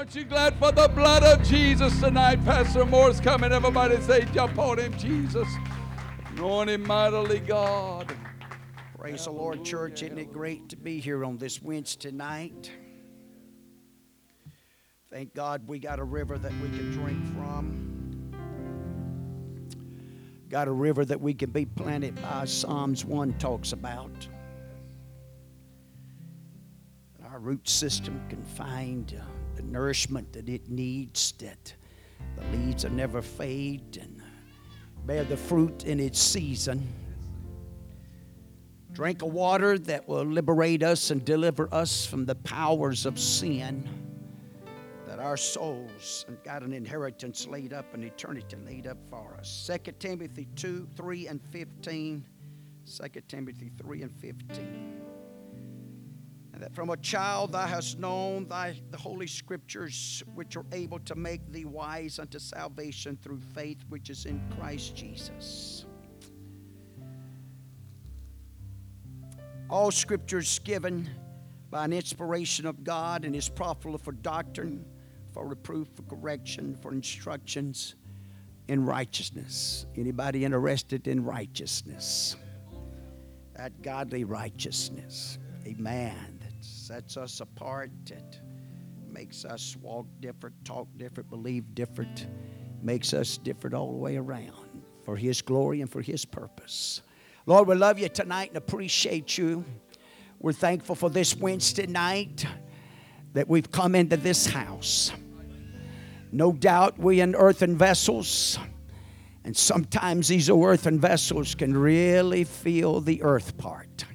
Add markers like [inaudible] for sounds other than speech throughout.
Aren't you glad for the blood of Jesus tonight? Pastor Moore's coming. Everybody say, jump on him, Jesus. Anoint him mightily, God. Praise the Lord, church. Isn't it great to be here on this Wednesday night? Thank God we got a river that we can drink from. Got a river that we can be planted by, Psalms 1 talks about. Our root system can find uh, the nourishment that it needs, that the leaves will never fade and bear the fruit in its season. Drink a water that will liberate us and deliver us from the powers of sin that our souls have got an inheritance laid up, an eternity laid up for us. 2 Timothy 2, 3 and 15. 2 Timothy 3 and 15. That from a child thou hast known thy, the holy scriptures, which are able to make thee wise unto salvation through faith which is in Christ Jesus. All scriptures given by an inspiration of God and is profitable for doctrine, for reproof, for correction, for instructions in righteousness. Anybody interested in righteousness? That godly righteousness. Amen. Sets us apart. It makes us walk different, talk different, believe different, makes us different all the way around for His glory and for His purpose. Lord, we love you tonight and appreciate you. We're thankful for this Wednesday night that we've come into this house. No doubt we in earthen vessels, and sometimes these earthen vessels can really feel the earth part.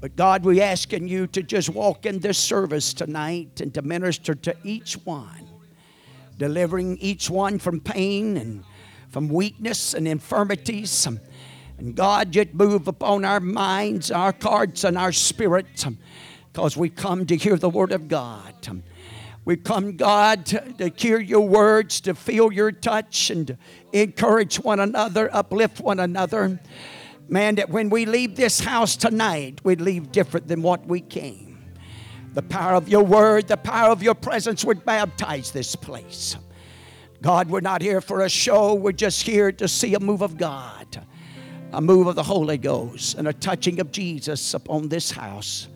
But God, we asking you to just walk in this service tonight and to minister to each one, delivering each one from pain and from weakness and infirmities. And God, just move upon our minds, our hearts, and our spirits because we come to hear the Word of God. We come, God, to, to hear your words, to feel your touch, and to encourage one another, uplift one another. Man, that when we leave this house tonight, we leave different than what we came. The power of your word, the power of your presence would baptize this place. God, we're not here for a show, we're just here to see a move of God a move of the Holy Ghost and a touching of Jesus upon this house.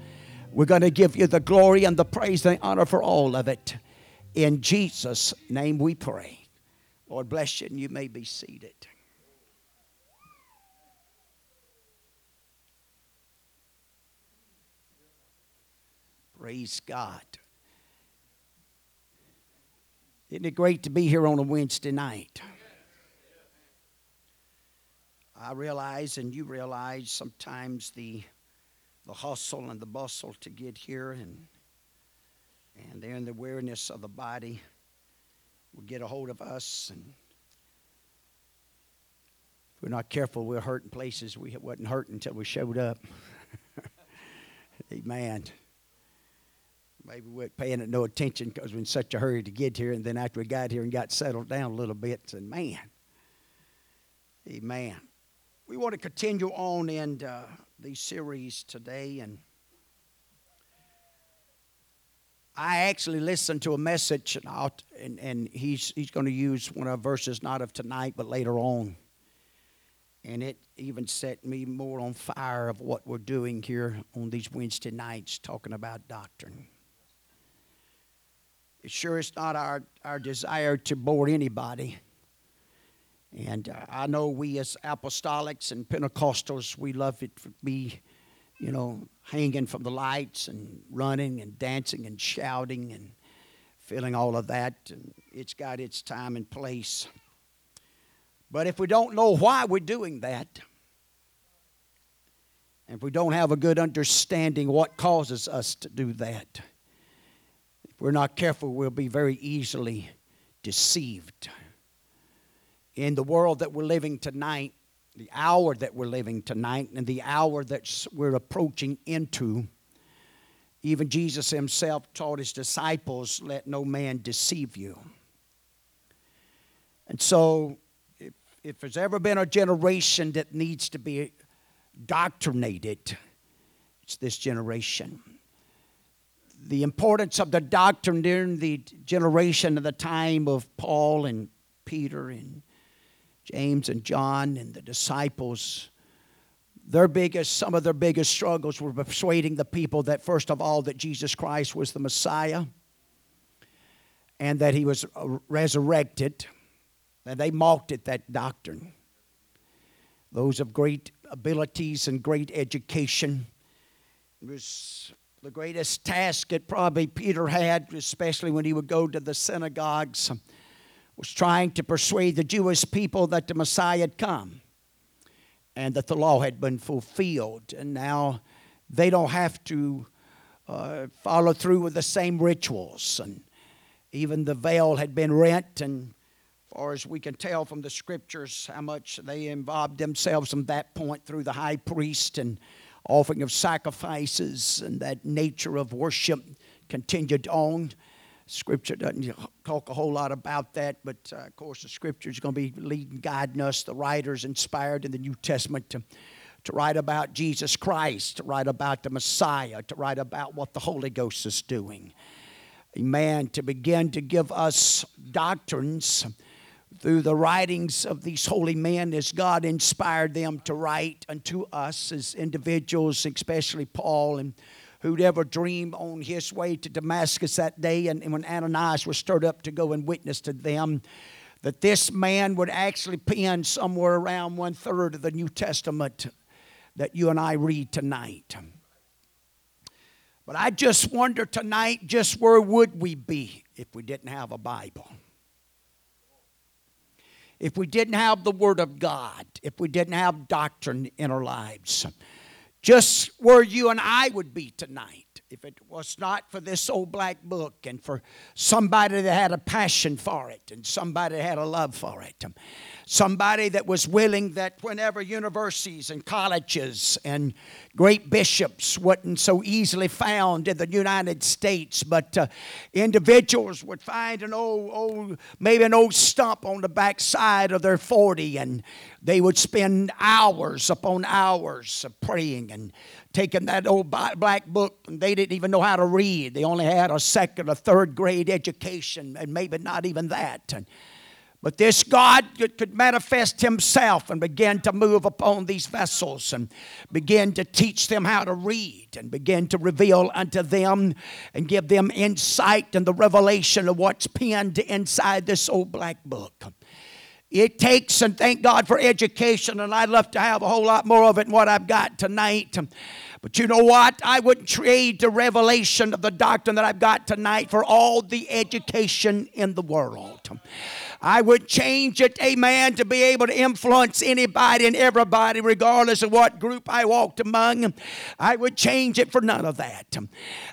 We're going to give you the glory and the praise and the honor for all of it. In Jesus' name we pray. Lord bless you, and you may be seated. Praise God. Isn't it great to be here on a Wednesday night? I realize, and you realize, sometimes the the hustle and the bustle to get here, and and then the weariness of the body will get a hold of us, and if we're not careful, we're hurting places we wasn't hurting until we showed up. [laughs] Amen. Maybe we weren't paying it no attention because we're in such a hurry to get here, and then after we got here and got settled down a little bit, said, "Man, Amen." We want to continue on in uh, these series today, and I actually listened to a message, and, and, and he's, he's going to use one of verses not of tonight, but later on. And it even set me more on fire of what we're doing here on these Wednesday nights, talking about doctrine. It sure is not our, our desire to bore anybody. And uh, I know we as apostolics and Pentecostals, we love it to be, you know, hanging from the lights and running and dancing and shouting and feeling all of that. And it's got its time and place. But if we don't know why we're doing that, and if we don't have a good understanding what causes us to do that, we're not careful, we'll be very easily deceived in the world that we're living tonight, the hour that we're living tonight, and the hour that we're approaching into, even Jesus himself taught his disciples, let no man deceive you. And so, if, if there's ever been a generation that needs to be doctrinated, it's this generation. The importance of the doctrine during the generation of the time of Paul and Peter and James and John and the disciples. Their biggest, some of their biggest struggles were persuading the people that, first of all, that Jesus Christ was the Messiah and that he was resurrected. And they mocked at that doctrine. Those of great abilities and great education. It was the greatest task that probably Peter had, especially when he would go to the synagogues, was trying to persuade the Jewish people that the Messiah had come and that the law had been fulfilled. And now they don't have to uh, follow through with the same rituals. And even the veil had been rent, and far as we can tell from the scriptures, how much they involved themselves from that point through the high priest and offering of sacrifices and that nature of worship continued on. Scripture doesn't talk a whole lot about that, but uh, of course, the Scripture is going to be leading, guiding us, the writers inspired in the New Testament to, to write about Jesus Christ, to write about the Messiah, to write about what the Holy Ghost is doing. Amen. To begin to give us doctrines through the writings of these holy men as God inspired them to write unto us as individuals, especially Paul and who'd ever dream on his way to Damascus that day, and, and when Ananias was stirred up to go and witness to them, that this man would actually pen somewhere around one third of the New Testament that you and I read tonight. But I just wonder tonight, just where would we be if we didn't have a Bible? If we didn't have the Word of God, if we didn't have doctrine in our lives, just where you and I would be tonight if it was not for this old black book and for somebody that had a passion for it and somebody that had a love for it. Somebody that was willing that whenever universities and colleges and great bishops wasn't so easily found in the United States, but uh, individuals would find an old, old, maybe an old stump on the backside of their 40 and they would spend hours upon hours of praying and taking that old black book and they didn't even know how to read. They only had a second or third grade education and maybe not even that. And, but this God could manifest Himself and begin to move upon these vessels and begin to teach them how to read and begin to reveal unto them and give them insight and the revelation of what's penned inside this old black book. It takes, and thank God for education, and I'd love to have a whole lot more of it than what I've got tonight. But you know what? I wouldn't trade the revelation of the doctrine that I've got tonight for all the education in the world. I would change it, amen, to be able to influence anybody and everybody, regardless of what group I walked among. I would change it for none of that.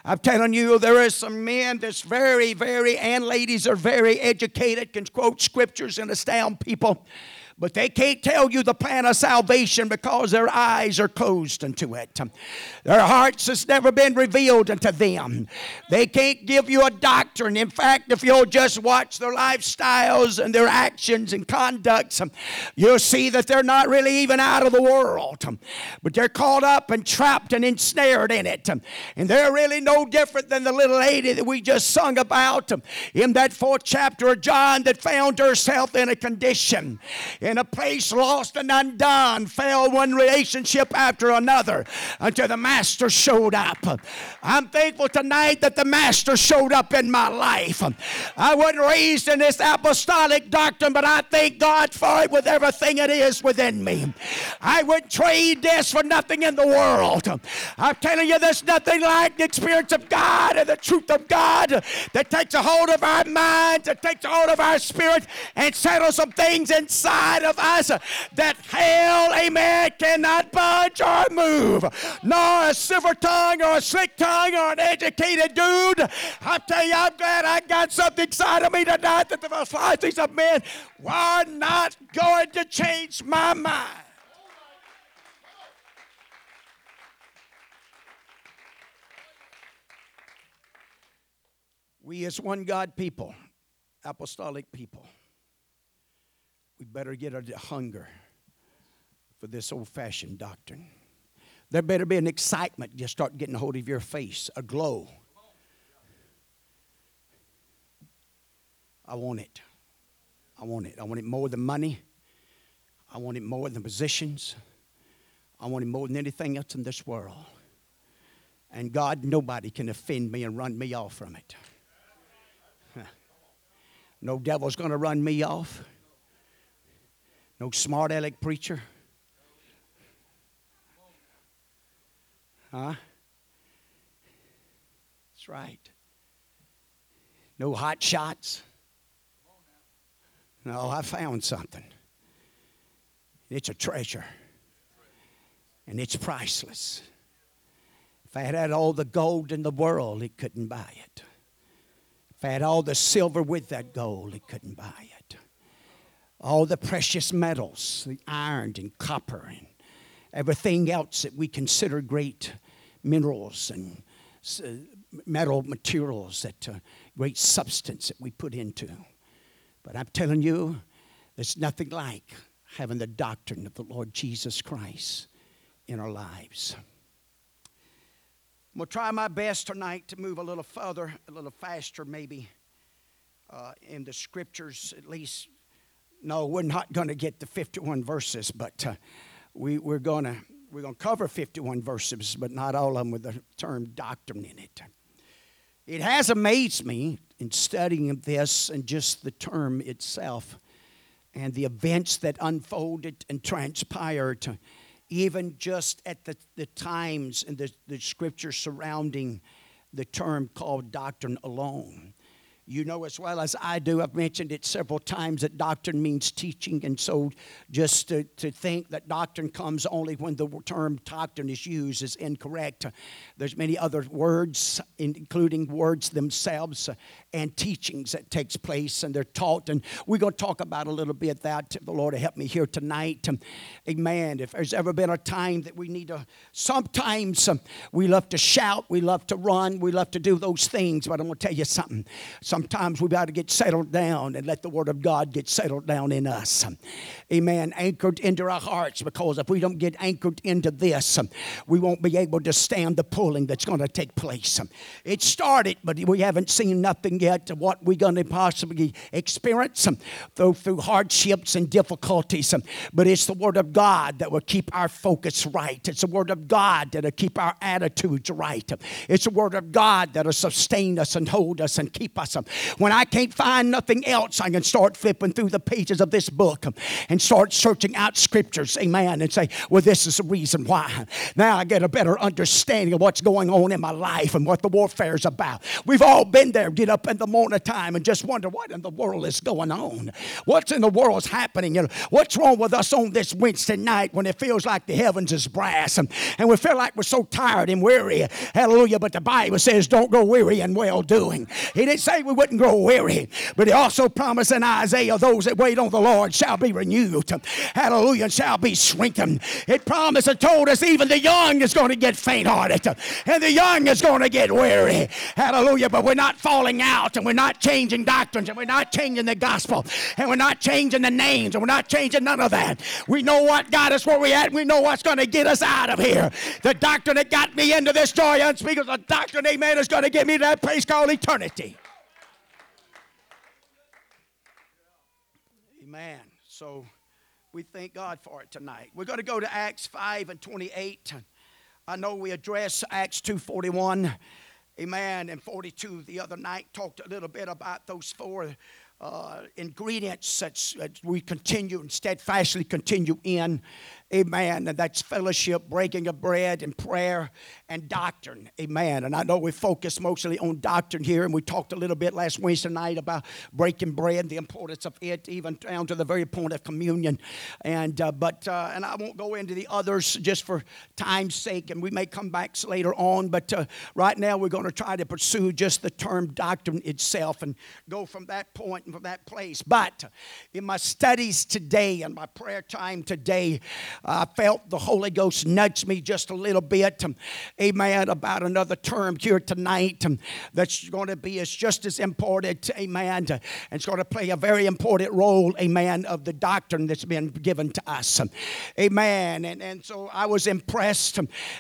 I'm telling you, there are some men that's very, very, and ladies are very educated, can quote scriptures and astound people but they can't tell you the plan of salvation because their eyes are closed unto it. Their hearts has never been revealed unto them. They can't give you a doctrine. In fact, if you'll just watch their lifestyles and their actions and conducts, you'll see that they're not really even out of the world, but they're caught up and trapped and ensnared in it. And they're really no different than the little lady that we just sung about in that fourth chapter of John that found herself in a condition a place lost and undone, fell one relationship after another until the Master showed up. I'm thankful tonight that the Master showed up in my life. I wasn't raised in this apostolic doctrine, but I thank God for it with everything it is within me. I would trade this for nothing in the world. I'm telling you, there's nothing like the experience of God and the truth of God that takes a hold of our minds, that takes a hold of our spirit, and settles some things inside inside of us that hell, amen, cannot budge or move. Nor a silver tongue or a slick tongue or an educated dude. I tell you, I'm glad I got something inside of me tonight that the philosophies of men were not going to change my mind. We, as one God people, apostolic people, better get a hunger for this old fashioned doctrine. There better be an excitement just start getting a hold of your face, a glow. I want it. I want it. I want it more than money. I want it more than positions. I want it more than anything else in this world. And God, nobody can offend me and run me off from it. [laughs] No devil's going to run me off. No smart aleck preacher. Huh? That's right. No hot shots. No, I found something. It's a treasure. And it's priceless. If I had all the gold in the world, it couldn't buy it. If I had all the silver with that gold, it couldn't buy it. All the precious metals, the iron and copper and everything else that we consider great minerals and uh, metal materials that uh, great substance that we put into. But I'm telling you, there's nothing like having the doctrine of the Lord Jesus Christ in our lives. I'm going to try my best tonight to move a little further, a little faster, maybe, uh, in the scriptures, at least. No, we're not going to get the 51 verses, but uh, we, we're going to we're going to cover 51 verses, but not all of them with the term doctrine in it. It has amazed me in studying this and just the term itself and the events that unfolded and transpired, even just at the, the times and the, the scripture surrounding the term called doctrine alone. You know as well as I do, I've mentioned it several times that doctrine means teaching, and so just to, to think that doctrine comes only when the term doctrine is used is incorrect. There's many other words, including words themselves and teachings that takes place, and they're taught, and we're going to talk about a little bit that. The Lord help me here tonight. Amen. If there's ever been a time that we need to, sometimes we love to shout, we love to run, we love to do those things, but I'm going to tell you something. Some sometimes we've got to get settled down and let the Word of God get settled down in us. Amen. Anchored into our hearts because if we don't get anchored into this, we won't be able to stand the pulling that's going to take place. It started, but we haven't seen nothing yet of what we're going to possibly experience through, through hardships and difficulties. But it's the Word of God that will keep our focus right. It's the Word of God that will keep our attitudes right. It's the Word of God that will sustain us and hold us and keep us when I can't find nothing else, I can start flipping through the pages of this book and start searching out scriptures, amen, and say, well, this is the reason why. Now I get a better understanding of what's going on in my life and what the warfare is about. We've all been there, get up in the morning time and just wonder what in the world is going on. What's in the world is happening? You know, what's wrong with us on this Wednesday night when it feels like the heavens is brass and, and we feel like we're so tired and weary? Hallelujah. But the Bible says, don't go weary in well doing. He didn't say we wouldn't grow weary. But he also promised in Isaiah, those that wait on the Lord shall be renewed. Hallelujah, shall be strengthened. It promised and told us even the young is going to get faint hearted and the young is going to get weary. Hallelujah, but we're not falling out and we're not changing doctrines and we're not changing the gospel and we're not changing the names and we're not changing none of that. We know what got us where we at. We know what's going to get us out of here. The doctrine that got me into this joy unspeakable, the doctrine, amen, is going to get me to that place called eternity. Amen. So we thank God for it tonight. We're going to go to Acts 5 and 28. I know we addressed Acts 2:41, amen, and 42 the other night. Talked a little bit about those four uh, ingredients that we continue and steadfastly continue in. Amen. And that's fellowship, breaking of bread, and prayer and doctrine. Amen. And I know we focus mostly on doctrine here, and we talked a little bit last Wednesday night about breaking bread, the importance of it, even down to the very point of communion. And uh, but uh, and I won't go into the others just for time's sake, and we may come back later on. But uh, right now we're going to try to pursue just the term doctrine itself and go from that point and from that place. But in my studies today and my prayer time today. I felt the Holy Ghost nudge me just a little bit, um, amen, about another term here tonight um, that's going to be as just as important, amen, and it's going to play a very important role, amen, of the doctrine that's been given to us, um, amen. And, and so I was impressed,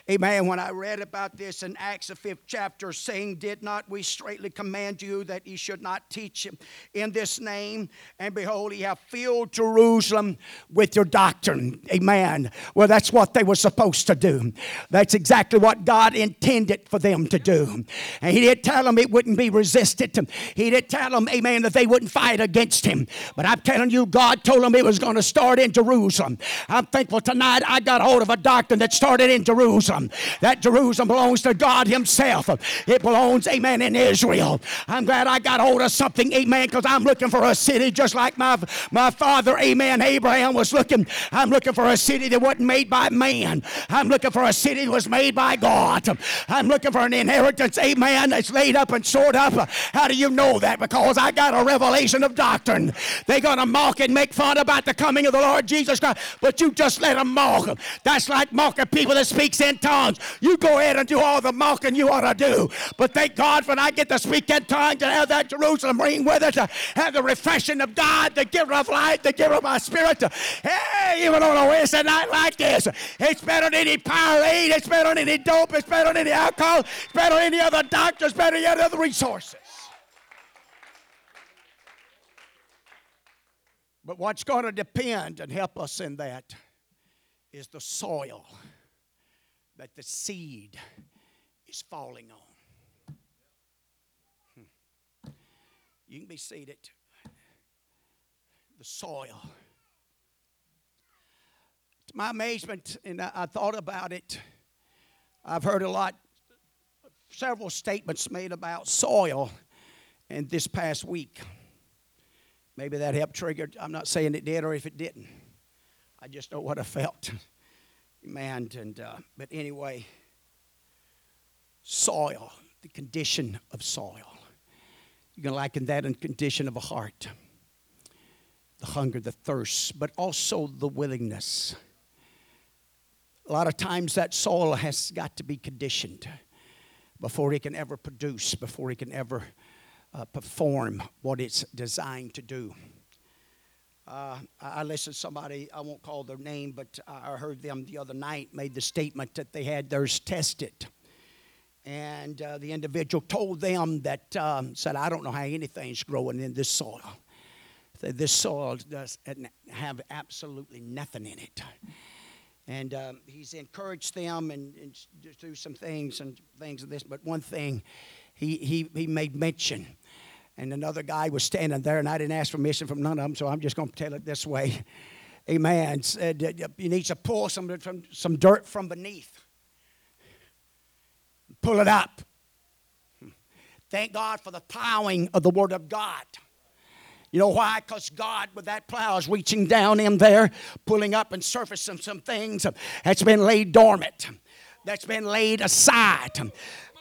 amen, when I read about this in Acts, the fifth chapter, saying, Did not we straightly command you that ye should not teach in this name, and behold, ye have filled Jerusalem with your doctrine. Amen. Well, that's what they were supposed to do. That's exactly what God intended for them to do. And He didn't tell them it wouldn't be resisted. He didn't tell them, amen, that they wouldn't fight against Him. But I'm telling you, God told them it was going to start in Jerusalem. I'm thankful tonight I got hold of a doctrine that started in Jerusalem. That Jerusalem belongs to God Himself. It belongs, amen, in Israel. I'm glad I got hold of something, amen, because I'm looking for a city just like my, my father, amen, Abraham was looking. I'm looking for a city that wasn't made by man. I'm looking for a city that was made by God. I'm looking for an inheritance, amen, that's laid up and stored up. How do you know that? Because I got a revelation of doctrine. They're going to mock and make fun about the coming of the Lord Jesus Christ, but you just let them mock. That's like mocking people that speaks in tongues. You go ahead and do all the mocking you ought to do. But thank God when I get to speak in tongues and have that Jerusalem ring with it, to have the refreshing of God, the giver of life, the giver of my spirit. Hey, even on a Wednesday night like this, it's better than any Powerade, it's better than any dope, it's better than any alcohol, it's better than any other doctor, it's better than any other resources. But what's going to depend and help us in that is the soil that the seed is falling on. Hmm. You can be seated. The soil. To my amazement, and I, I thought about it, I've heard a lot, several statements made about soil in this past week. Maybe that helped trigger. I'm not saying it did or if it didn't. I just know what I felt. [laughs] Man, and uh, but anyway, soil, the condition of soil. You can liken that in condition of a heart, the hunger, the thirst, but also the willingness. A lot of times that soil has got to be conditioned before it can ever produce, before it can ever uh, perform what it's designed to do. Uh, I listened to somebody, I won't call their name, but I heard them the other night made the statement that they had theirs tested. And uh, the individual told them that, um, said, I don't know how anything's growing in this soil. This soil doesn't have absolutely nothing in it. And um, he's encouraged them and, and do some things and things of this. But one thing he, he, he made mention and another guy was standing there, and I didn't ask permission from none of them, so I'm just going to tell it this way. [laughs] Amen. Said you need to pull some, from, some dirt from beneath, pull it up. Thank God for the plowing of the Word of God. You know why? Because God, with that plow, is reaching down in there, pulling up and surfacing some things that's been laid dormant, that's been laid aside.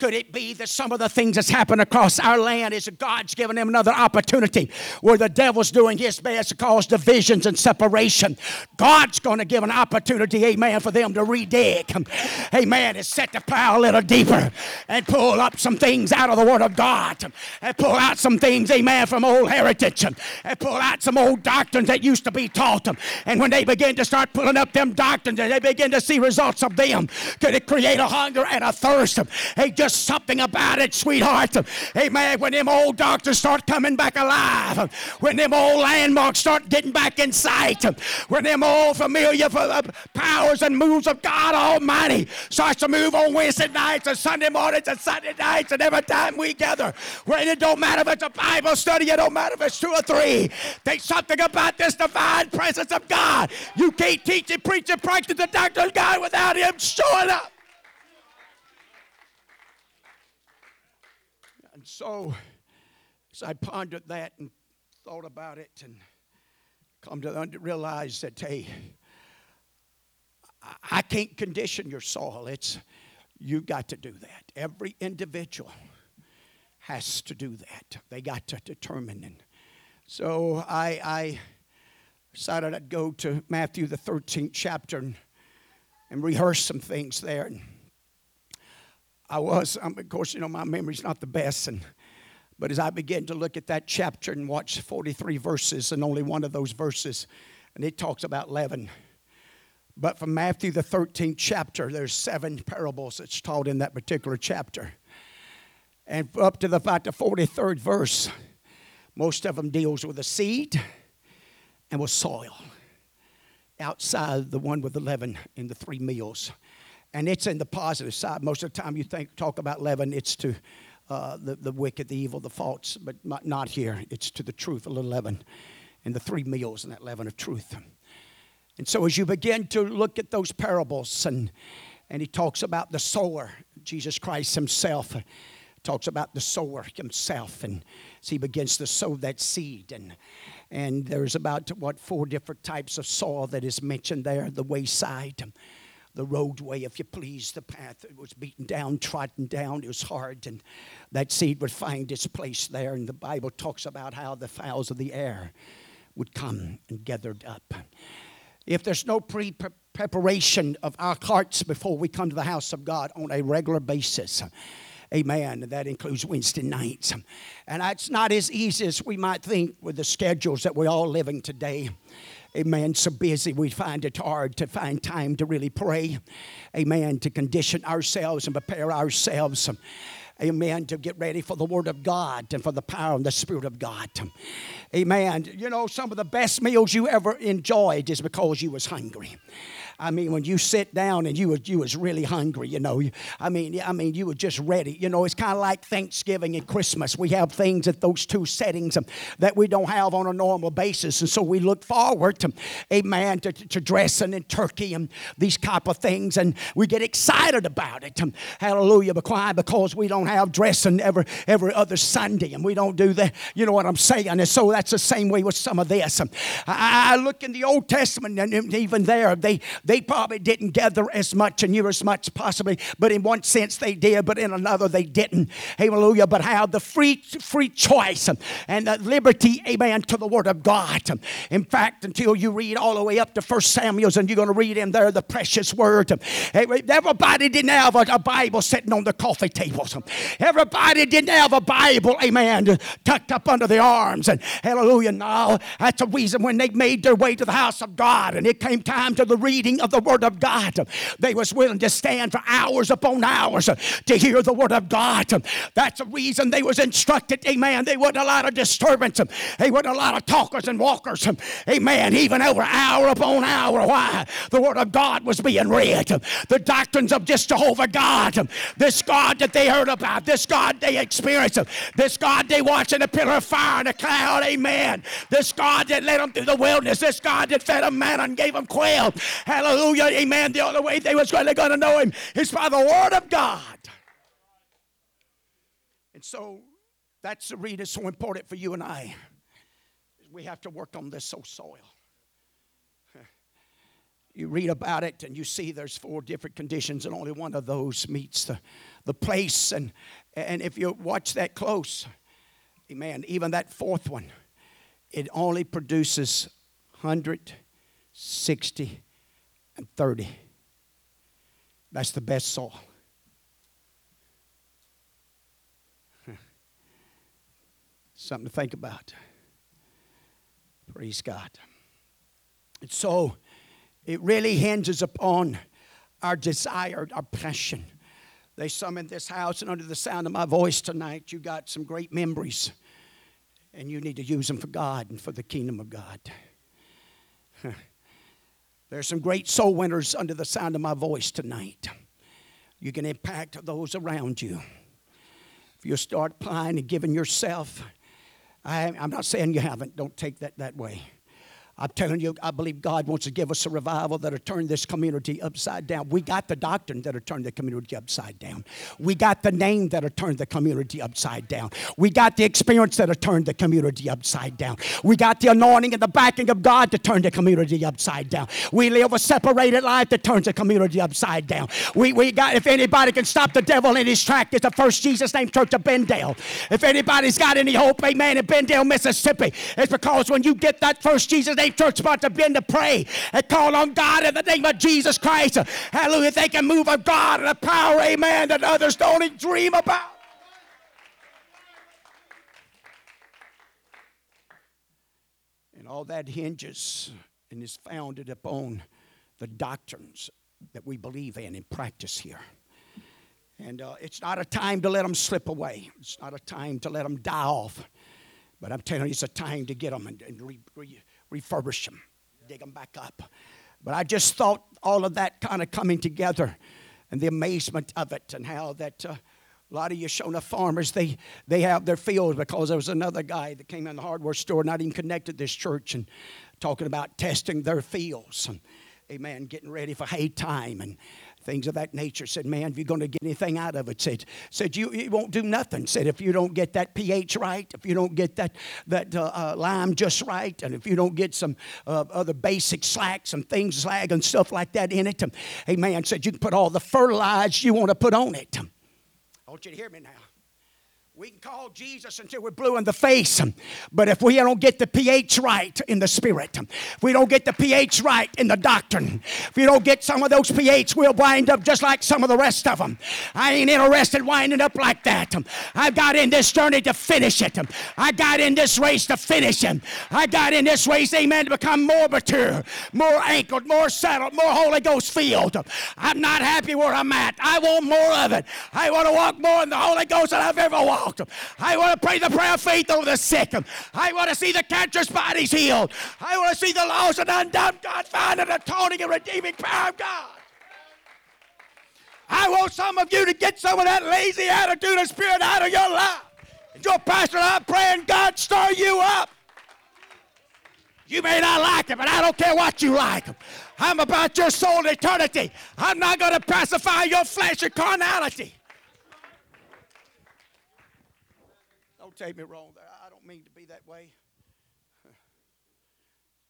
Could it be that some of the things that's happened across our land is God's given them another opportunity where the devil's doing his best to cause divisions and separation? God's going to give an opportunity, amen, for them to redig. Amen. And set the plow a little deeper and pull up some things out of the Word of God and pull out some things, amen, from old heritage and pull out some old doctrines that used to be taught. And when they begin to start pulling up them doctrines and they begin to see results of them, could it create a hunger and a thirst? Hey, just just something about it, sweetheart. Amen. When them old doctors start coming back alive, when them old landmarks start getting back in sight, when them old familiar uh, powers and moves of God Almighty starts to move on Wednesday nights and Sunday mornings and Sunday nights and every time we gather, when it don't matter if it's a Bible study, it don't matter if it's two or three. There's something about this divine presence of God. You can't teach it, preach it, practice the doctrine of God without Him showing up. So, as I pondered that and thought about it and come to realize that, hey, I can't condition your soul. It's you got to do that. Every individual has to do that. They got to determine. And so I, I decided I'd go to Matthew the 13th chapter and, and rehearse some things there. And I was, um, of course, you know, my memory's not the best. And, but as I began to look at that chapter and watch 43 verses, and only one of those verses, and it talks about leaven. But from Matthew, the 13th chapter, there's seven parables that's taught in that particular chapter. And up to the, about the 43rd verse, Most of them deals with a seed and with soil. Outside the one with the leaven in the three meals. And it's in the positive side. Most of the time you think talk about leaven, it's to uh, the, the wicked, the evil, the false, but not, here. It's to the truth, a little leaven, and the three meals in that leaven of truth. And so as you begin to look at those parables, and, and he talks about the sower, Jesus Christ himself talks about the sower himself, and as he begins to sow that seed. And, and there's about, what, four different types of soil that is mentioned there the wayside the roadway, if you please, the path. It was beaten down, trodden down, it was hard, and that seed would find its place there. And the Bible talks about how the fowls of the air would come and gathered up. If there's no pre preparation of our hearts before we come to the house of God on a regular basis, Amen. That includes Wednesday nights. And it's not as easy as we might think with the schedules that we're all living today. Amen. So busy, we find it hard to find time to really pray. Amen. To condition ourselves and prepare ourselves. Amen. To get ready for the Word of God and for the power and the Spirit of God. Amen. You know, some of the best meals you ever enjoyed is because you was hungry. I mean, when you sit down and you was, you was really hungry, you know. I mean, I mean, you were just ready. You know, it's kind of like Thanksgiving and Christmas. We have things at those two settings um, that we don't have on a normal basis, and so we look forward to, amen, to, to dressing and turkey and these type of things, and we get excited about it. Um, hallelujah! Why? Because we don't have dressing every every other Sunday, and we don't do that. You know what I'm saying? And so that's the same way with some of this. Um, I, I look in the Old Testament, and even there, they they probably didn't gather as much and knew as much possibly, but in one sense they did, but in another they didn't. Hallelujah. But how the free free choice and the liberty, amen, to the Word of God. In fact, until you read all the way up to First Samuel's and you're going to read in there the precious Word. Everybody didn't have a Bible sitting on the coffee tables. Everybody didn't have a Bible, amen, tucked up under their arms. And hallelujah. Now that's the reason when they made their way to the house of God and it came time to the reading of the Word of God. They was willing to stand for hours upon hours to hear the Word of God. That's the reason they was instructed. Amen. They wasn't a lot of disturbance. They wasn't a lot of talkers and walkers. Amen. Even over hour upon hour. Why? The Word of God was being read. The doctrines of just Jehovah God. This God that they heard about. This God they experienced. This God they watched in a pillar of fire and a cloud. Amen. This God that led them through the wilderness. This God that fed them manna and gave them quail. Hallelujah. Hallelujah. Amen. The only way they was going to know him is by the word of God. And so that's the reason it's so important for you and I. We have to work on this so soil. You read about it and you see there's four different conditions, and only one of those meets the, the place. And, and if you watch that close, amen, even that fourth one, it only produces 160 and 30. That's the best soil. [laughs] Something to think about. Praise God. And so it really hinges upon our desire, our passion. There's some in this house, and under the sound of my voice tonight, you got some great memories, and you need to use them for God and for the kingdom of God. [laughs] There's some great soul winners under the sound of my voice tonight. You can impact those around you. If you start applying and giving yourself, I, I'm not saying you haven't, don't take that that way. I'm telling you, I believe God wants to give us a revival that'll turn this community upside down. We got the doctrine that'll turn the community upside down. We got the name that'll turn the community upside down. We got the experience that'll turn the community upside down. We got the anointing and the backing of God to turn the community upside down. We live a separated life that turns the community upside down. We, we got, if anybody can stop the devil in his track, it's the First Jesus Name Church of Benndale. If anybody's got any hope, amen, in Benndale, Mississippi, it's because when you get that First Jesus Name church about to begin to pray and call on God in the name of Jesus Christ. Hallelujah. They can move of God and a power, amen, that others don't even dream about. And all that hinges and is founded upon the doctrines that we believe in and practice here. And uh, it's not a time to let them slip away. It's not a time to let them die off. But I'm telling you, it's a time to get them and, and re, re, refurbish them, dig them back up. But I just thought all of that kind of coming together and the amazement of it and how that. Uh, a lot of Yeshona farmers, they, they have their fields because there was another guy that came in the hardware store, not even connected to this church, and talking about testing their fields. And, amen, getting ready for hay time and things of that nature. Said, man, if you're going to get anything out of it, said, said you, you won't do nothing. Said, if you don't get that pH right, if you don't get that, that uh, uh, lime just right, and if you don't get some uh, other basic slag, some things slag and stuff like that in it, hey man. said you can put all the fertilizer you want to put on it. I want you to hear me now. We can call Jesus until we're blue in the face, but if we don't get the pH right in the spirit, if we don't get the pH right in the doctrine, if we don't get some of those pH, we'll wind up just like some of the rest of them. I ain't interested winding up like that. I got in this journey to finish it. I got in this race to finish it. I got in this race, amen, to become more mature, more anchored, more settled, more Holy Ghost filled. I'm not happy where I'm at. I want more of it. I want to walk more in the Holy Ghost than I've ever walked. I want to pray the prayer of faith over the sick. I want to see the cancerous bodies healed. I want to see the lost and undone God find an atoning and redeeming power of God. I want some of you to get some of that lazy attitude and spirit out of your life. And your pastor, I'm praying God stir you up. You may not like it, but I don't care what you like. I'm about your soul eternity. I'm not going to pacify your flesh and carnality. Take me wrong. I don't mean to be that way. [sighs]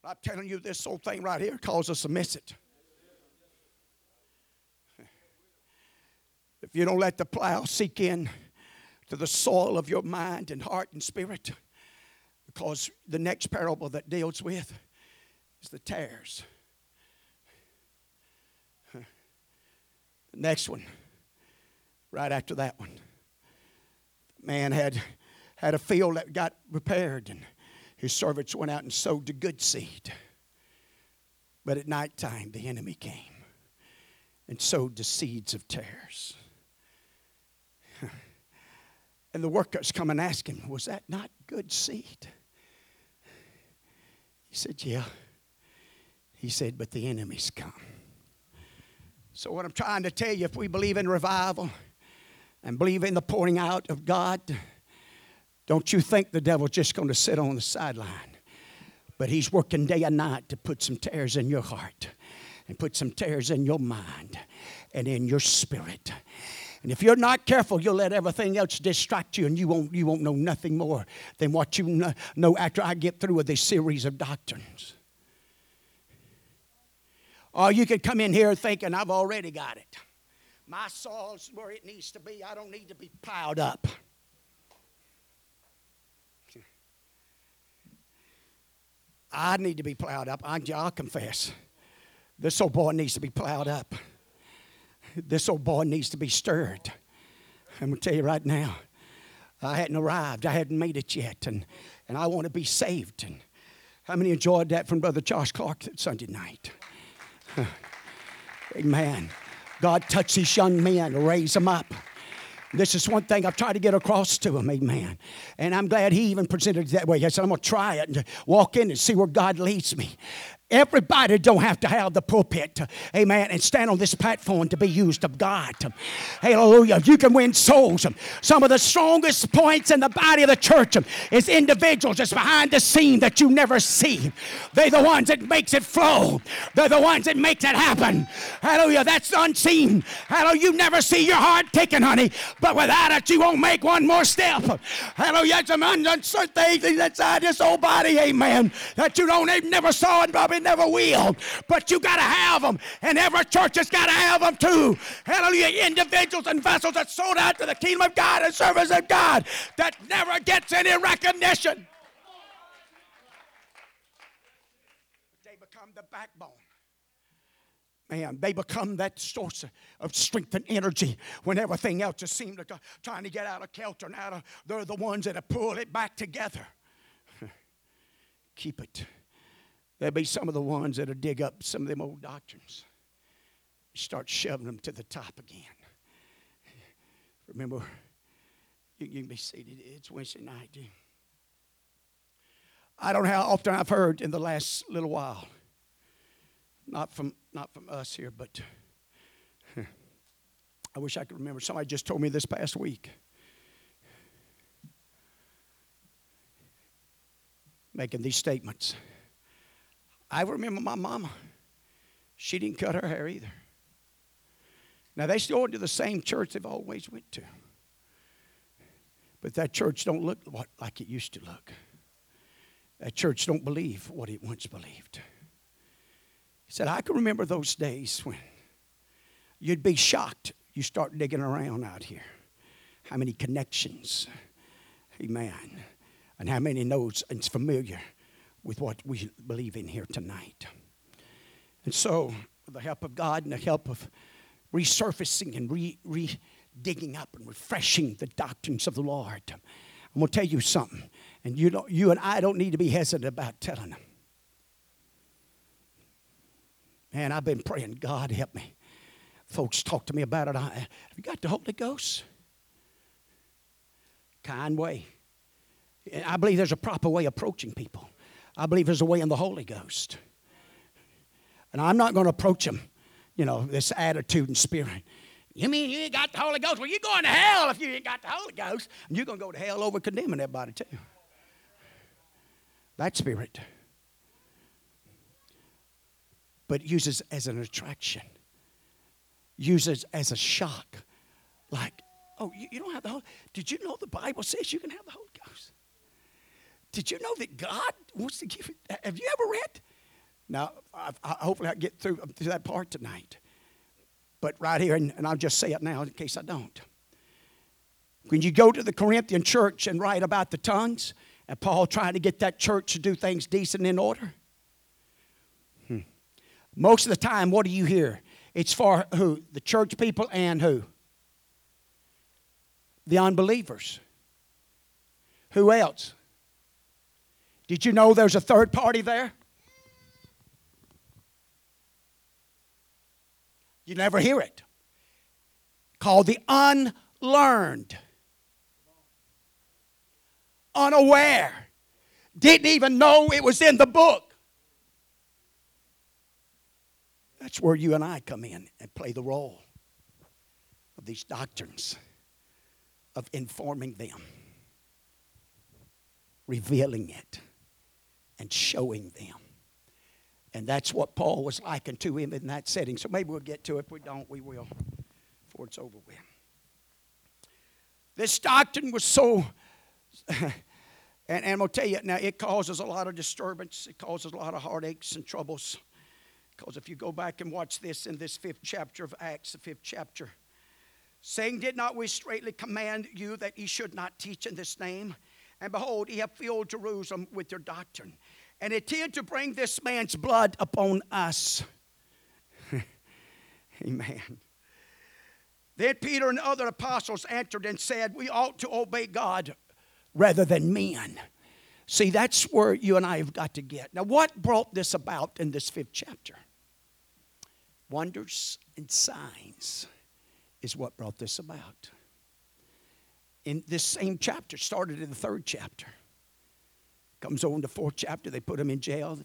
I'm telling you, this whole thing right here calls us to miss it. [sighs] If you don't let the plow seek in to the soil of your mind and heart and spirit, because the next parable that deals with is the tares. [sighs] The next one, right after that one, man had had a field that got repaired, and his servants went out and sowed the good seed. But at night time, the enemy came and sowed the seeds of tares. [laughs] And the workers come and ask him, Was that not good seed? He said, Yeah. He said, But the enemy's come. So, what I'm trying to tell you, if we believe in revival and believe in the pouring out of God, don't you think the devil's just going to sit on the sideline. But he's working day and night to put some tares in your heart and put some tares in your mind and in your spirit. And if you're not careful, you'll let everything else distract you, and you won't, you won't know nothing more than what you know after I get through with this series of doctrines. Or you could come in here thinking, I've already got it. My soul's where it needs to be. I don't need to be piled up. I need to be plowed up. I'll confess. This old boy needs to be plowed up. This old boy needs to be stirred. I'm going to tell you right now, I hadn't arrived. I hadn't made it yet. And, and I want to be saved. And how many enjoyed that from Brother Josh Clark that Sunday night? Amen. God touch these young men, raise them up. This is one thing I've tried to get across to him, amen. And I'm glad he even presented it that way. I said, I'm going to try it and walk in and see where God leads me. Everybody don't have to have the pulpit, amen, and stand on this platform to be used of God. Hallelujah. You can win souls. Some of the strongest points in the body of the church is individuals that's behind the scene that you never see. They're the ones that makes it flow. They're the ones that makes it happen. Hallelujah. That's unseen. Hallelujah. You never see your heart taken, honey, but without it, you won't make one more step. Hallelujah. Some uncertain things inside this old body, amen, that you don't even never saw and probably never will. But you got to have them. And every church has got to have them too. Hallelujah. Individuals and vessels that sold out to the kingdom of God and service of God that never gets any recognition. They become the backbone. Man, they become that source of strength and energy when everything else just seems to go, trying to get out of kilter and out of, they're the ones that pulled it back together. [laughs] Keep it. There'll be some of the ones that'll dig up some of them old doctrines. Start shoving them to the top again. Remember, you, can be seated. It's Wednesday night. I don't know how often I've heard in the last little while. Not from not from us here, but [laughs] I wish I could remember. Somebody just told me this past week. Making these statements. I remember my mama. She didn't cut her hair either. Now they still went to the same church they've always went to. But that church don't look like it used to look. That church don't believe what it once believed. He said, I can remember those days when you'd be shocked. You start digging around out here. How many connections, amen, and how many knows and is familiar with what we believe in here tonight. And so, with the help of God and the help of resurfacing and re, re digging up and refreshing the doctrines of the Lord, I'm going to tell you something, and you, don't, you and I don't need to be hesitant about telling them. Man, I've been praying, God help me. Folks talk to me about it. I, have you got the Holy Ghost? Kind way. I believe there's a proper way approaching people. I believe there's a way in the Holy Ghost. And I'm not going to approach them, you know, this attitude and spirit. You mean you ain't got the Holy Ghost? Well, you're going to hell if you ain't got the Holy Ghost. And you're going to go to hell over condemning everybody, too. That spirit. But uses as an attraction, uses as a shock. Like, oh, you, you don't have the Holy Did you know the Bible says you can have the Holy Ghost? Did you know that God wants to give it? Have you ever read? Now, I, I, hopefully I get through, through that part tonight. But right here, and, and I'll just say it now in case I don't. When you go to the Corinthian church and write about the tongues, and Paul trying to get that church to do things decent in order, hmm. most of the time, what do you hear? It's for who? The church people and who? The unbelievers. Who else? Did you know there's a third party there? You never hear it. Called the unlearned, unaware, didn't even know it was in the book. That's where you and I come in and play the role of these doctrines, of informing them, revealing it, and showing them. And that's what Paul was likened to him in that setting. So maybe we'll get to it. If we don't, we will before it's over with. This doctrine was so, [laughs] and, and I'm going to tell you now, it causes a lot of disturbance, it causes a lot of heartaches and troubles. Because if you go back and watch this in this fifth chapter of Acts, the fifth chapter, saying, Did not we straightly command you that ye should not teach in this name? And behold, ye have filled Jerusalem with your doctrine and intend to bring this man's blood upon us. [laughs] Amen. Then Peter and other apostles answered and said, We ought to obey God rather than men. See, that's where you and I have got to get. Now, what brought this about in this fifth chapter? Wonders and signs is what brought this about. In this same chapter, started in the third chapter. Comes on to fourth chapter, they put him in jail.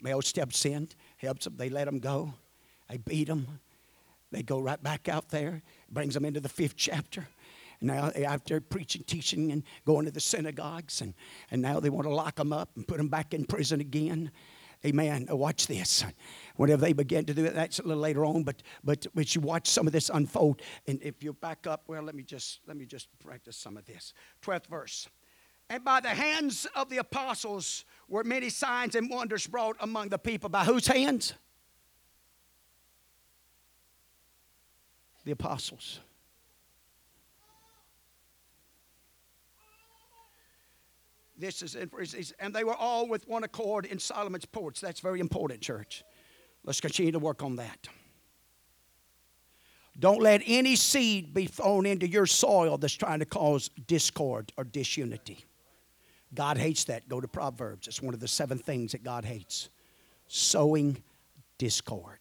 Male steps in, helps them, they let him go. They beat him. They go right back out there, brings them into the fifth chapter. And now after preaching, teaching, and going to the synagogues, and, and now they want to lock them up and put them back in prison again. Amen. Watch this. Whenever they begin to do it, that's a little later on, but but but you watch some of this unfold. And if you back up, well, let me just let me just practice some of this. Twelfth verse. And by the hands of the apostles were many signs and wonders brought among the people. By whose hands? The apostles. This is, and they were all with one accord in Solomon's porch. That's very important, church. Let's continue to work on that. Don't let any seed be thrown into your soil that's trying to cause discord or disunity. God hates that. Go to Proverbs. It's one of the seven things that God hates sowing discord.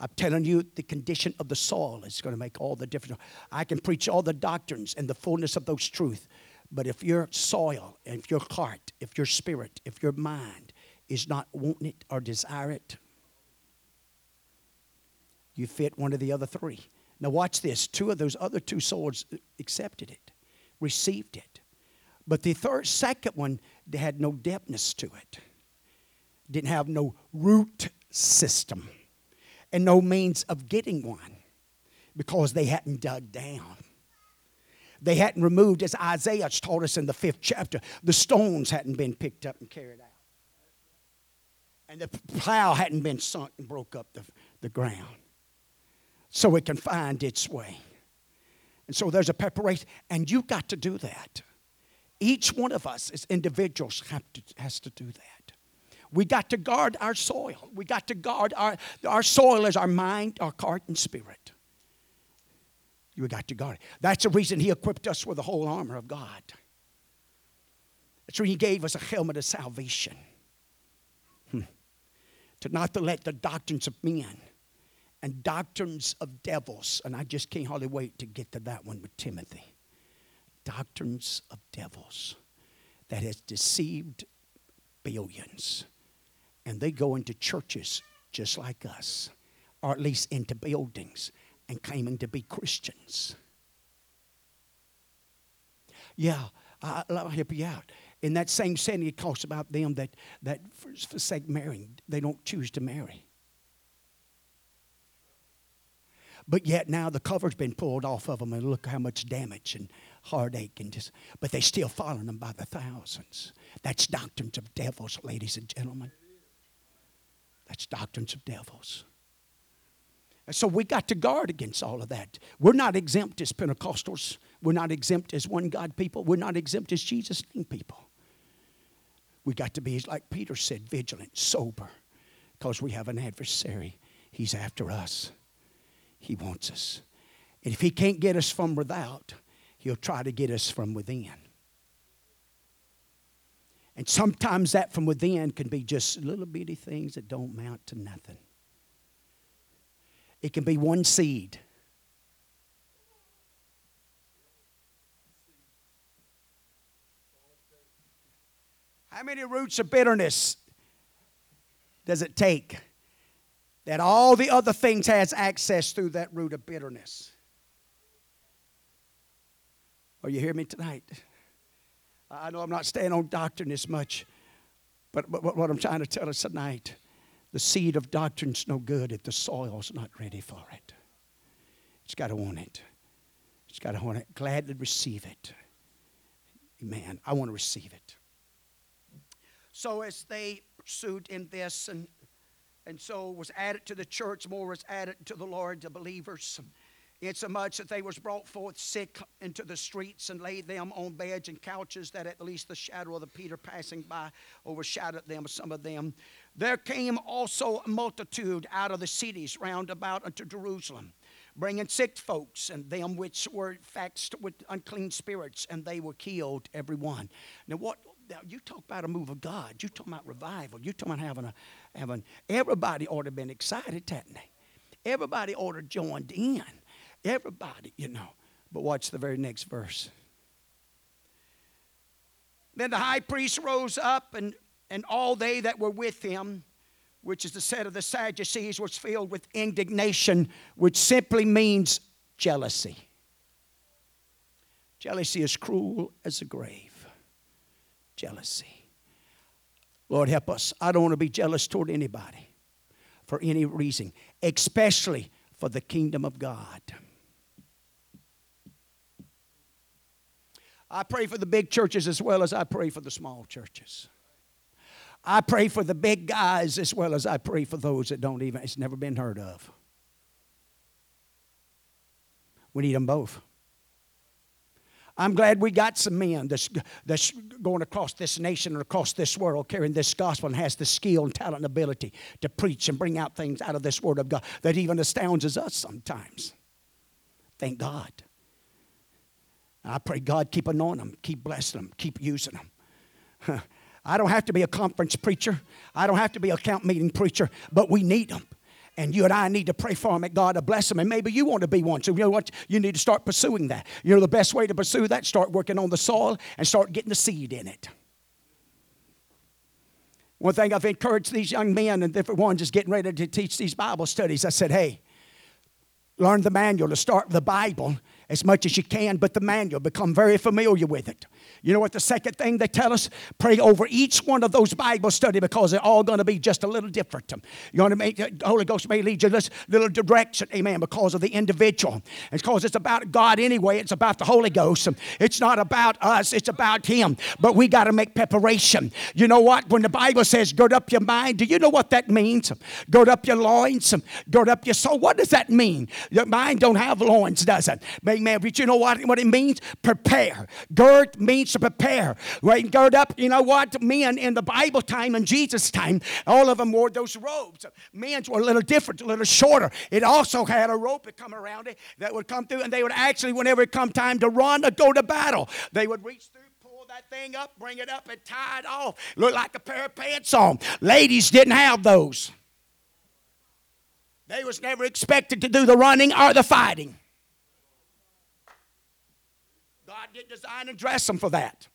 I'm telling you, the condition of the soil is going to make all the difference. I can preach all the doctrines and the fullness of those truths, But if your soil, if your heart, if your spirit, if your mind is not wanting it or desire it, you fit one of the other three. Now, watch this. Two of those other two souls accepted it, received it. But the third, second one had no depthness to it, didn't have no root system, and no means of getting one because they hadn't dug down. They hadn't removed, as Isaiah taught us in the fifth chapter, the stones hadn't been picked up and carried out. And the plow hadn't been sunk and broke up the, the ground so it can find its way. And so there's a preparation, and you've got to do that. Each one of us as individuals have to, has to do that. We got to guard our soil. We got to guard our, our soil is our mind, our heart, and spirit. You got to guard it. That's the reason he equipped us with the whole armor of God. That's why he gave us a helmet of salvation. Hmm. To not to let the doctrines of men and doctrines of devils, and I just can't hardly wait to get to that one with Timothy. Doctrines of devils that has deceived billions. And they go into churches just like us, or at least into buildings and claiming to be Christians. Yeah, I, will help you out. In that same setting, it talks about them that, that forsake marrying. They don't choose to marry. But yet now the cover's been pulled off of them, and look how much damage and heartache and just. But they still following them by the thousands. That's doctrines of devils, ladies and gentlemen. That's doctrines of devils. So we got to guard against all of that. We're not exempt as Pentecostals. We're not exempt as one God people. We're not exempt as Jesus name people. We got to be, like Peter said, vigilant, sober, because we have an adversary. He's after us. He wants us. And if he can't get us from without, he'll try to get us from within. And sometimes that from within can be just little bitty things that don't amount to nothing. It can be one seed. How many roots of bitterness does it take that all the other things has access through that root of bitterness? Are you hearing me tonight? I know I'm not staying on doctrine as much, but, but what I'm trying to tell us tonight the seed of doctrine's no good if the soil's not ready for it. It's got to want it. It's got to want it. Gladly receive it. Amen. I want to receive it. So as they pursued in this and and so was added to the church, more was added to the Lord, the believers insomuch that they was brought forth sick into the streets and laid them on beds and couches that at least the shadow of the peter passing by overshadowed them some of them there came also a multitude out of the cities round about unto jerusalem bringing sick folks and them which were vexed with unclean spirits and they were killed every one now what now you talk about a move of God. You talking about revival. You talking about having a having everybody ought to have been excited, hadn't? Everybody ought to have joined in. Everybody, you know. But watch the very next verse. Then the high priest rose up, and, and all they that were with him, which is the set of the Sadducees, was filled with indignation, which simply means jealousy. Jealousy is cruel as a grave. Jealousy. Lord, help us. I don't want to be jealous toward anybody for any reason, especially for the kingdom of God. I pray for the big churches as well as I pray for the small churches. I pray for the big guys as well as I pray for those that don't even, it's never been heard of. We need them both. I'm glad we got some men that's, that's going across this nation and across this world carrying this gospel and has the skill and talent and ability to preach and bring out things out of this word of God that even astounds us sometimes. Thank God. I pray God keep anointing them, keep blessing them, keep using them. [laughs] I don't have to be a conference preacher. I don't have to be a camp meeting preacher, but we need them. And you and I need to pray for them, and God to bless them. And maybe you want to be one. So you know what? You need to start pursuing that. You know the best way to pursue that? Start working on the soil and start getting the seed in it. One thing I've encouraged these young men and different ones is getting ready to teach these Bible studies. I said, hey, learn the manual to start the Bible as much as you can, but the manual, become very familiar with it. You know what the second thing they tell us? Pray over each one of those Bible study because they're all going to be just a little different. You're going to make the Holy Ghost may lead you this little direction, amen, because of the individual. It's because it's about God anyway. It's about the Holy Ghost. It's not about us, it's about Him. But we got to make preparation. You know what? When the Bible says gird up your mind, do you know what that means? Gird up your loins, gird up your soul. What does that mean? Your mind don't have loins, does it? Amen. But you know what, what it means? Prepare. Gird means to prepare. Right? Gird up, you know what? Men in the Bible time and Jesus' time, all of them wore those robes. Men's were a little different, a little shorter. It also had a rope that come around it that would come through, and they would actually, whenever it come time to run or go to battle, they would reach through pull that thing up, bring it up, and tie it off. Look like a pair of pants on. Ladies didn't have those. They was never expected to do the running or the fighting. God didn't design and dress them for that.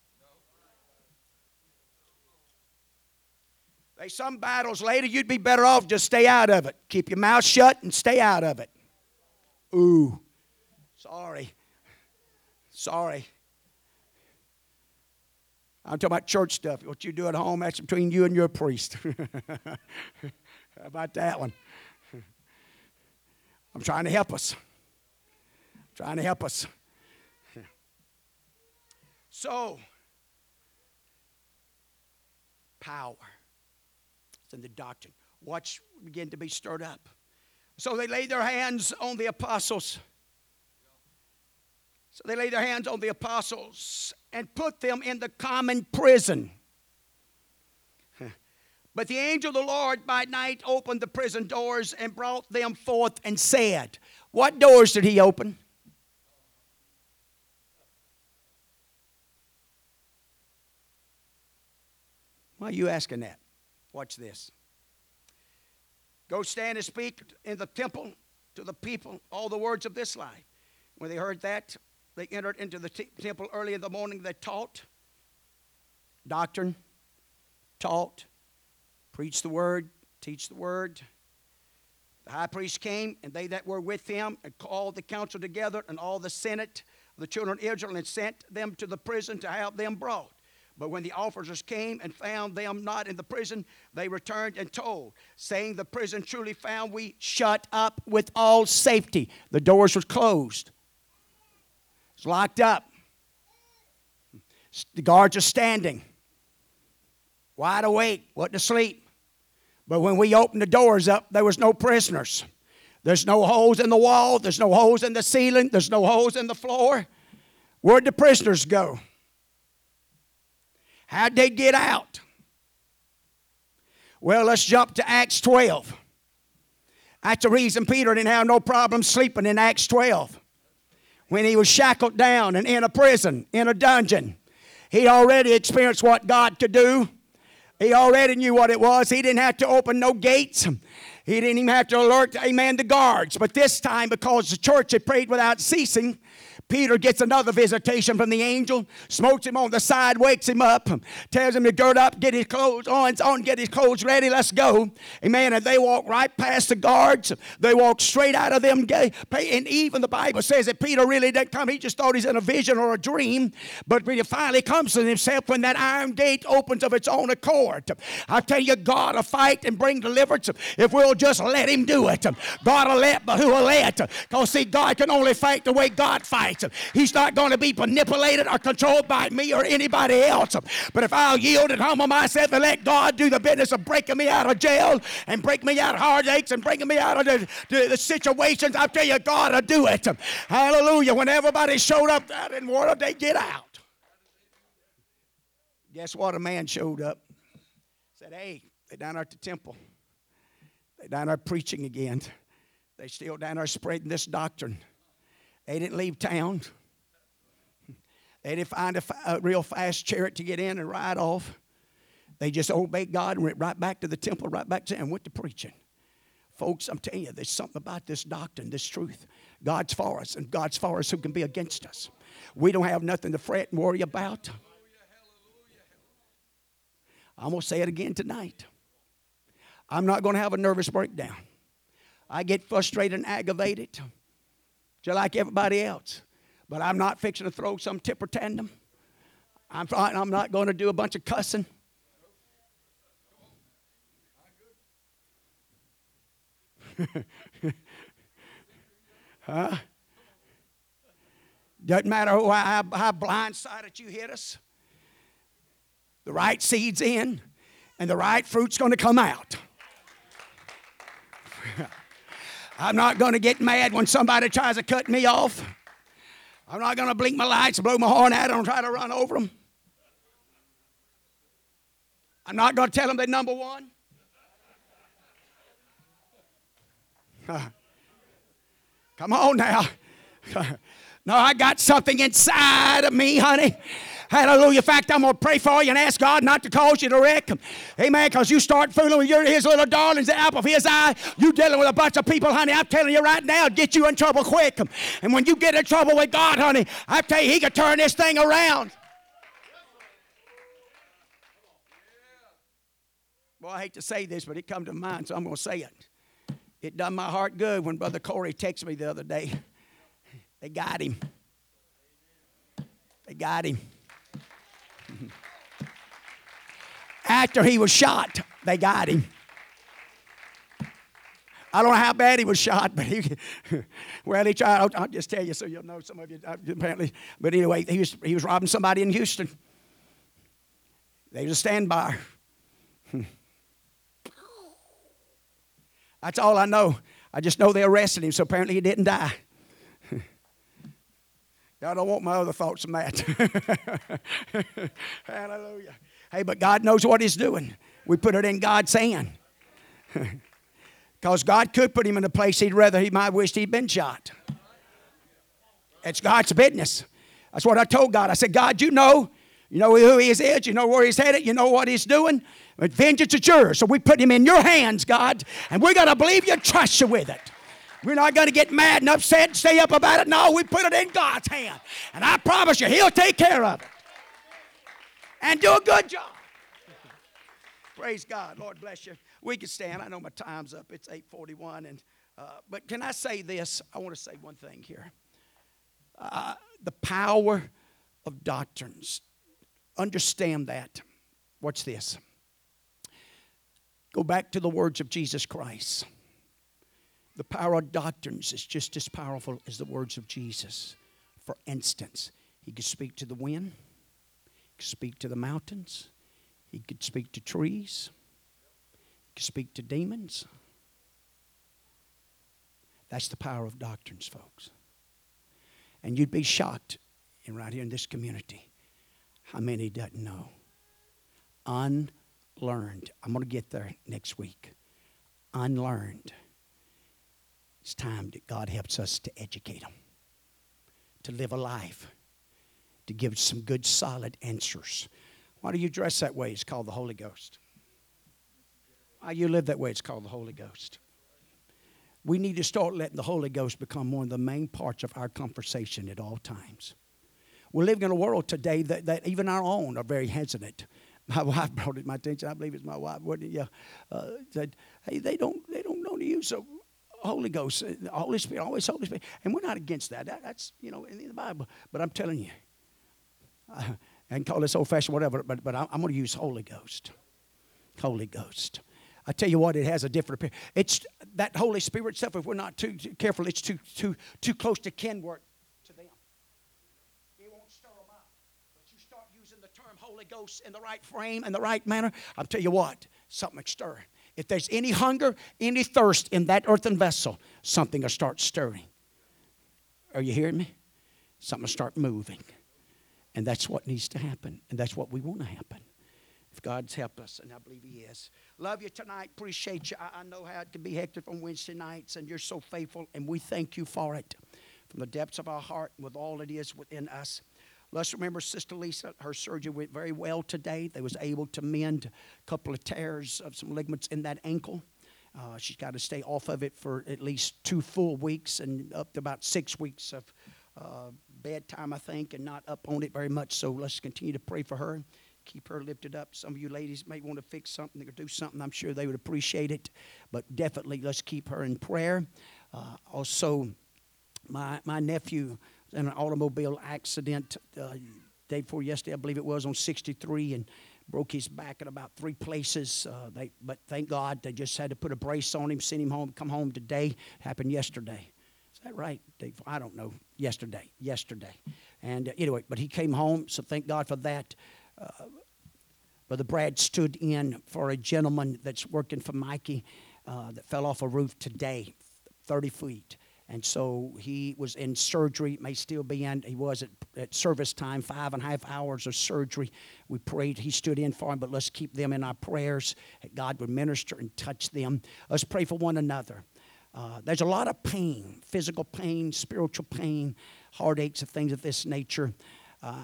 There's some battles later you'd be better off just stay out of it. Keep your mouth shut and stay out of it. Ooh, sorry. Sorry. I'm talking about church stuff. What you do at home, that's between you and your priest. [laughs] About that one? I'm trying to help us. I'm trying to help us. So, power. It's in the doctrine. Watch begin to be stirred up. So they laid their hands on the apostles. So they laid their hands on the apostles and put them in the common prison. [laughs] But the angel of the Lord by night opened the prison doors and brought them forth and said, What doors did he open? Why are you asking that? Watch this. Go stand and speak in the temple to the people all the words of this life. When they heard that, they entered into the temple early in the morning. They taught doctrine, taught, preached the word, teach the word. The high priest came, and they that were with him, and called the council together, and all the senate the children of Israel, and sent them to the prison to have them brought. But when the officers came and found them not in the prison, they returned and told, saying, The prison truly found we shut up with all safety. The doors were closed, it's locked up. The guards are standing, wide awake, wasn't asleep. But when we opened the doors up, there was no prisoners. There's no holes in the wall, there's no holes in the ceiling, there's no holes in the floor. Where'd the prisoners go? How'd they get out? Well, let's jump to Acts 12. That's the reason Peter didn't have no problem sleeping in Acts 12. When he was shackled down and in a prison, in a dungeon, he already experienced what God could do. He already knew what it was. He didn't have to open no gates. He didn't even have to alert, amen, the guards. But this time, because the church had prayed without ceasing, Peter gets another visitation from the angel, smokes him on the side, wakes him up, tells him to gird up, get his clothes on, on, get his clothes ready, let's go. Amen. And they walk right past the guards. They walk straight out of them. And even the Bible says that Peter really didn't come. He just thought he's in a vision or a dream. But when he finally comes to himself, when that iron gate opens of its own accord, I tell you, God will fight and bring deliverance if we'll just let him do it. God will let, but who will let? Because see, God can only fight the way God fights. He's not going to be manipulated or controlled by me or anybody else. But if I'll yield and humble myself and let God do the business of breaking me out of jail and break me out of heartaches and breaking me out of the, the, the situations, I tell you, God will do it. Hallelujah. When everybody showed up, I didn't want them to get out. Guess what? A man showed up. Said, hey, they down at the temple. They down there preaching again. They still down there spreading this doctrine. They didn't leave town. They didn't find a, real fast chariot to get in and ride off. They just obeyed God and went right back to the temple, right back to and went to preaching. Folks, I'm telling you, there's something about this doctrine, this truth. God's for us, and God's for us who can be against us. We don't have nothing to fret and worry about. I'm going to say it again tonight. I'm not going to have a nervous breakdown. I get frustrated and aggravated, just like everybody else. But I'm not fixing to throw some tipper tandem. I'm, I'm not going to do a bunch of cussing. [laughs] huh? Doesn't matter how, how, how blindsided you hit us. The right seed's in, and the right fruit's going to come out. [laughs] I'm not going to get mad when somebody tries to cut me off. I'm not going to blink my lights, blow my horn at them, try to run over them. I'm not going to tell them they're number one. [laughs] Come on now. [laughs] no, I got something inside of me, honey. Hallelujah. In fact, I'm going to pray for you and ask God not to cause you to wreck. Amen. Because you start fooling with your, his little darlings, the apple of his eye. You dealing with a bunch of people, honey. I'm telling you right now, get you in trouble quick. And when you get in trouble with God, honey, I tell you, he can turn this thing around. Well, I hate to say this, but it come to mind, so I'm going to say it. It done my heart good when Brother Corey texted me the other day. They got him. They got him. After he was shot, they got him. I don't know how bad he was shot, but he, [laughs] well, he tried. I'll, I'll, just tell you so you'll know some of you uh, apparently. But anyway, he was, he was robbing somebody in Houston. They was a standby. [laughs] That's all I know. I just know they arrested him, so apparently he didn't die. [laughs] I don't want my other thoughts on that. Hallelujah. Hey, but God knows what He's doing. We put it in God's hand. [laughs] Because God could put him in a place he'd rather he might wish he'd been shot. It's God's business. That's what I told God. I said, God, you know, you know who he is, you know where he's headed, you know what he's doing. But vengeance is yours. So we put him in your hands, God, and we're to believe you, trust you with it. We're not going to get mad and upset and stay up about it. No, we put it in God's hand. And I promise you, He'll take care of it. And do a good job. Praise God. Lord bless you. We can stand. I know my time's up. It's 841. And, uh, but can I say this? I want to say one thing here. Uh, the power of doctrines. Understand that. Watch this. Go back to the words of Jesus Christ. The power of doctrines is just as powerful as the words of Jesus. For instance, he could speak to the wind, could speak to the mountains, he could speak to trees, he could speak to demons. That's the power of doctrines, folks. And you'd be shocked, and right here in this community, how many doesn't know. Unlearned. I'm going to get there next week. Unlearned it's time that God helps us to educate them, to live a life, to give some good, solid answers. Why do you dress that way? It's called the Holy Ghost. Why you live that way? It's called the Holy Ghost. We need to start letting the Holy Ghost become one of the main parts of our conversation at all times. We're living in a world today that, that even our own are very hesitant. My [laughs] wife brought it to my attention. I believe it's my wife. What, yeah, uh, said, "Hey, they don't they don't know to use a Holy Ghost, the Holy Spirit, always Holy Spirit. And we're not against that. that that's, you know, in the Bible. But I'm telling you, [laughs] and call this old fashioned, whatever, but, but I'm, going to use Holy Ghost. Holy Ghost. I tell you what, it has a different appearance. It's that Holy Spirit stuff, if we're not too, too careful, it's too, too, too close to kin work to them. It won't stir them up. But you start using the term Holy Ghost in the right frame and the right manner, I'll tell you what, something will stir. If there's any hunger, any thirst in that earthen vessel, something will start stirring. Are you hearing me? Something will start moving. And that's what needs to happen. And that's what we want to happen. If God's helped us, and I believe He is. Love you tonight. Appreciate you. I, I know how it can be hectic on Wednesday nights, and you're so faithful, and we thank you for it from the depths of our heart with all it is within us. Let's remember Sister Lisa, her surgery went very well today. They was able to mend a couple of tears of some ligaments in that ankle. Uh, she's got to stay off of it for at least two full weeks and up to about six weeks of uh, bedtime, I think, and not up on it very much. So let's continue to pray for her. Keep her lifted up. Some of you ladies may want to fix something or do something. I'm sure they would appreciate it. But definitely let's keep her in prayer. Uh, also, my, my nephew in an automobile accident uh, day before yesterday, I believe it was, on 63, and broke his back in about three places. Uh, they, but thank God they just had to put a brace on him, send him home, come home today. Happened yesterday. That right, Dave? I don't know. Yesterday, yesterday. And uh, anyway, but he came home, so thank God for that. Uh, Brother Brad stood in for a gentleman that's working for Mikey uh, that fell off a roof today, 30 feet. And so he was in surgery, may still be in. He was at, at service time, five and a half hours of surgery. We prayed. He stood in for him, but let's keep them in our prayers. That God would minister and touch them. Let's pray for one another. Uh, there's a lot of pain, physical pain, spiritual pain, heartaches, and things of this nature. Uh,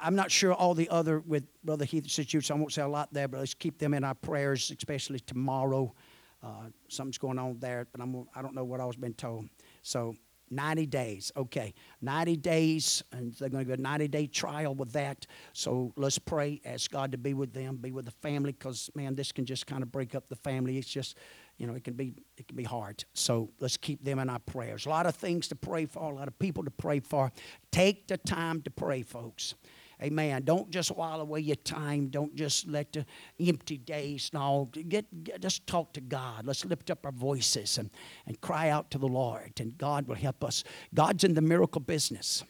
I'm not sure all the other with Brother Heath's situation. I won't say a lot there, but let's keep them in our prayers, especially tomorrow. Uh, something's going on there, but I'm, I don't know what I was been told. So 90 days. Okay, 90 days, and they're going to go a 90 day trial with that. So let's pray, ask God to be with them, be with the family, because man, this can just kind of break up the family. It's just, you know, it can be it can be hard. So let's keep them in our prayers. A lot of things to pray for, a lot of people to pray for. Take the time to pray, folks. Amen. Don't just while away your time. Don't just let the empty days. No, get, get just talk to God. Let's lift up our voices and, and cry out to the Lord, and God will help us. God's in the miracle business.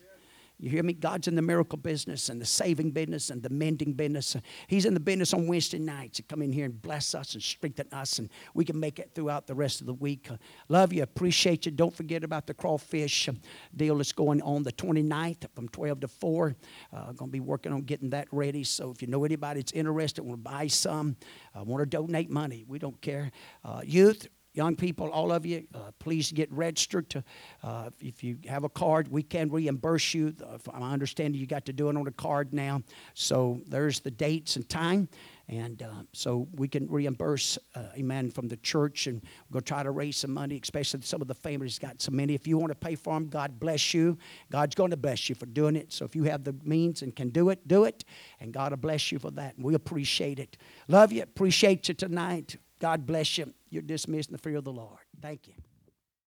You hear me? God's in the miracle business and the saving business and the mending business. He's in the business on Wednesday nights to come in here and bless us and strengthen us, and we can make it throughout the rest of the week. Love you, appreciate you. Don't forget about the crawfish deal that's going on the 29th from 12 to 4. Uh, going to be working on getting that ready. So if you know anybody that's interested, want to buy some, uh, want to donate money, we don't care. Uh, youth, Young people, all of you, uh, please get registered. To, uh, if you have a card, we can reimburse you. I understand you got to do it on a card now. So there's the dates and time. And uh, so we can reimburse, uh, amen, from the church. And we're going to try to raise some money, especially some of the families got so many. If you want to pay for them, God bless you. God's going to bless you for doing it. So if you have the means and can do it, do it. And God will bless you for that. And we appreciate it. Love you. Appreciate you tonight. God bless you. You're dismissed in the fear of the Lord. Thank you.